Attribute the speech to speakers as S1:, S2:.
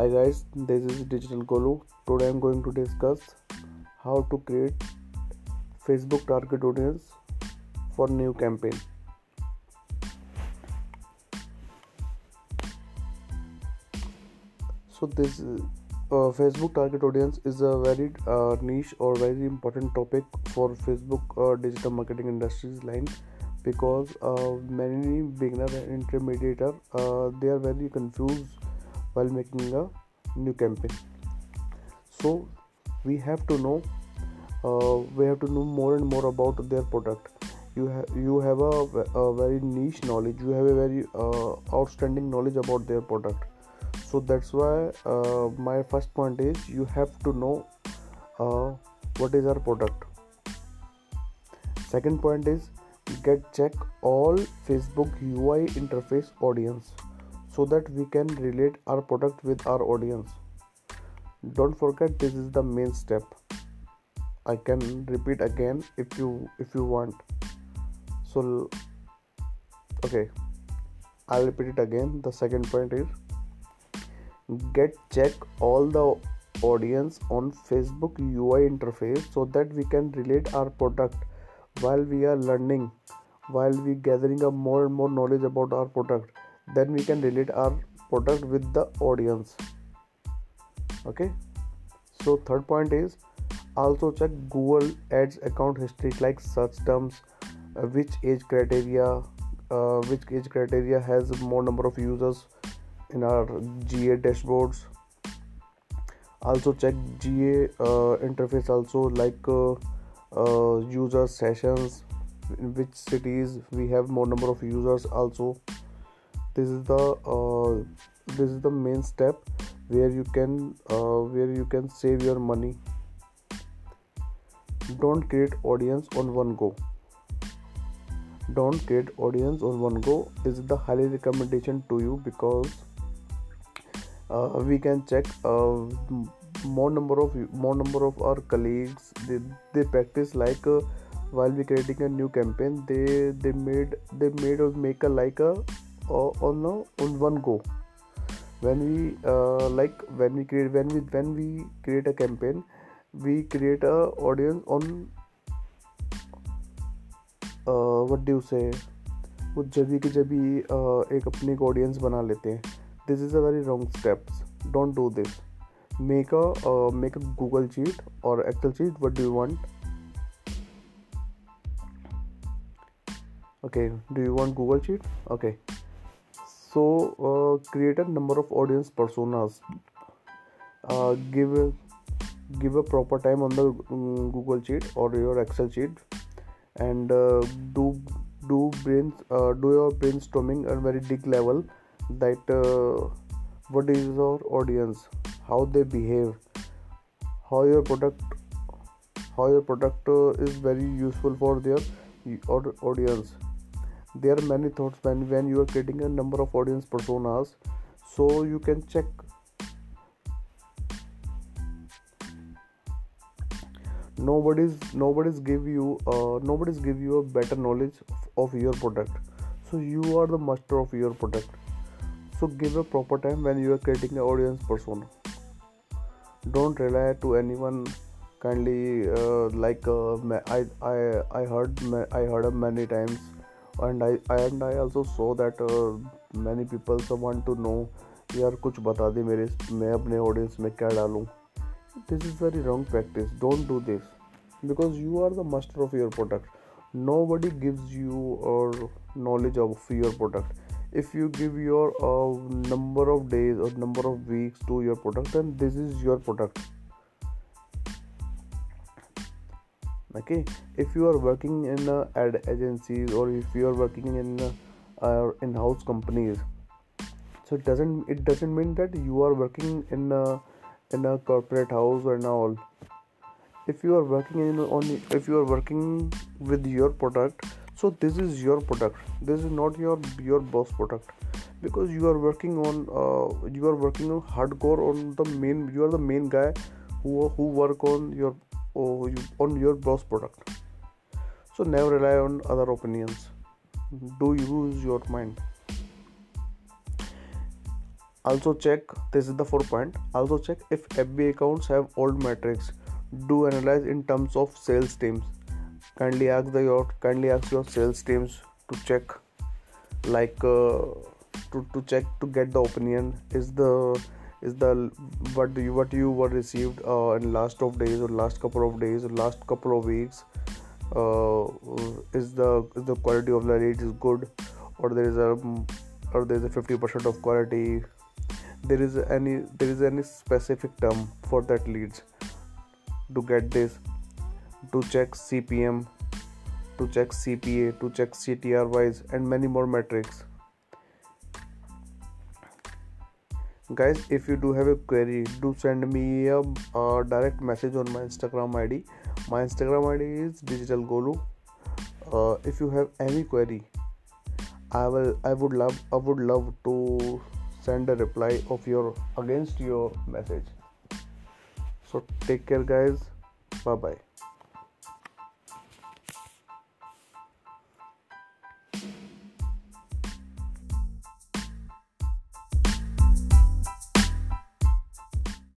S1: Hi guys, this is Digital Golu. Today I'm going to discuss how to create Facebook target audience for new campaign. So this uh, Facebook target audience is a very uh, niche or very important topic for Facebook uh, digital marketing industries line because uh, many beginner and intermediate uh, they are very confused while making a new campaign. So we have to know uh, we have to know more and more about their product. You have you have a, a, very niche knowledge you have a very uh, outstanding knowledge about their product. So that's why uh, my first point is you have to know uh, what is our product. Second point is get check all facebook ui interface audience so that we can relate our product with our audience. Don't forget this is the main step. I can repeat again if you if you want. So okay. I'll repeat it again. The second point is get check all the audience on facebook ui interface so that we can relate our product while we are learning while we gathering up more and more knowledge about our product then we can relate our product with the audience. Okay? So third point is also check google ads account history like search terms uh, which age criteria uh, which age criteria has more number of users in our ga dashboards. Also check ga uh, interface also like uh, uh, user sessions in which cities we have more number of users also this is the uh, this is the main step where you can uh, where you can save your money. Don't create audience on one go. Don't create audience on one go is the highly recommendation to you because uh, we can check uh, more number of more number of our colleagues. They, they practice like uh, while we creating a new campaign they they made they made or make a like a uh, on a, on one go when we uh, like when we create when we when we create a campaign we create a audience on uh, what do you say वो जब कि जब एक अपनी एक audience बना लेते हैं this is a very wrong steps don't do this make a make a Google sheet और excel sheet what do you want okay do you want google sheet okay so uh, create a number of audience personas. Uh, give a, give a proper time on the um, google sheet or your excel sheet. And uh, do do brain uh, do your brainstorming at very deep level that uh, what is our audience? How they behave? How your product how your product uh, is very useful for their audience there are many thoughts when when you are creating a number of audience personas. So you can check. Nobody's nobody's give you uh, nobody's give you a better knowledge of, your product. So you are the master of your product. So give a proper time when you are creating an audience persona. Don't rely to anyone kindly uh, like uh, I, I i heard i heard many times and I and I also saw that many peoples want to know यार, कुछ बता दे मेरे मैं अपने audience में क्या डालूँ? This is very wrong practice don't do this because you are the master of your product nobody gives you or knowledge of your product if you give your number of days or number of weeks to your product and this is your product okay? If you are working in uh, ad agencies or if you are working in uh, in-house companies so it doesn't it doesn't mean that you are working in a, in a corporate house and all. If you are working in on if you are working with your product so this is your product. This is not your your boss product. Because you are working on uh, you are working on hardcore on the main you are the main guy who who work on your on your boss product. So never rely on other opinions. Do use your mind. Also check this is the fourth point. Also check if fb accounts have old metrics. Do analyze in terms of sales teams. Kindly ask the your kindly ask your sales teams to check. Like uh, to, to check to get the opinion. Is the is the what you what you were received uh, in last of days or last couple of days or last couple of weeks uh, is the is the quality of the lead is good or there is a or there is a 50% of quality? There is any there is any specific term for that leads to get this to check cpm to check cpa to check ctr wise and many more metrics guys if you do have a query do send me a, a direct message on my instagram id my instagram id is digital golu. Uh, if you have any query i will i would love i would love to send a reply of your against your message. So take care guys. Bye bye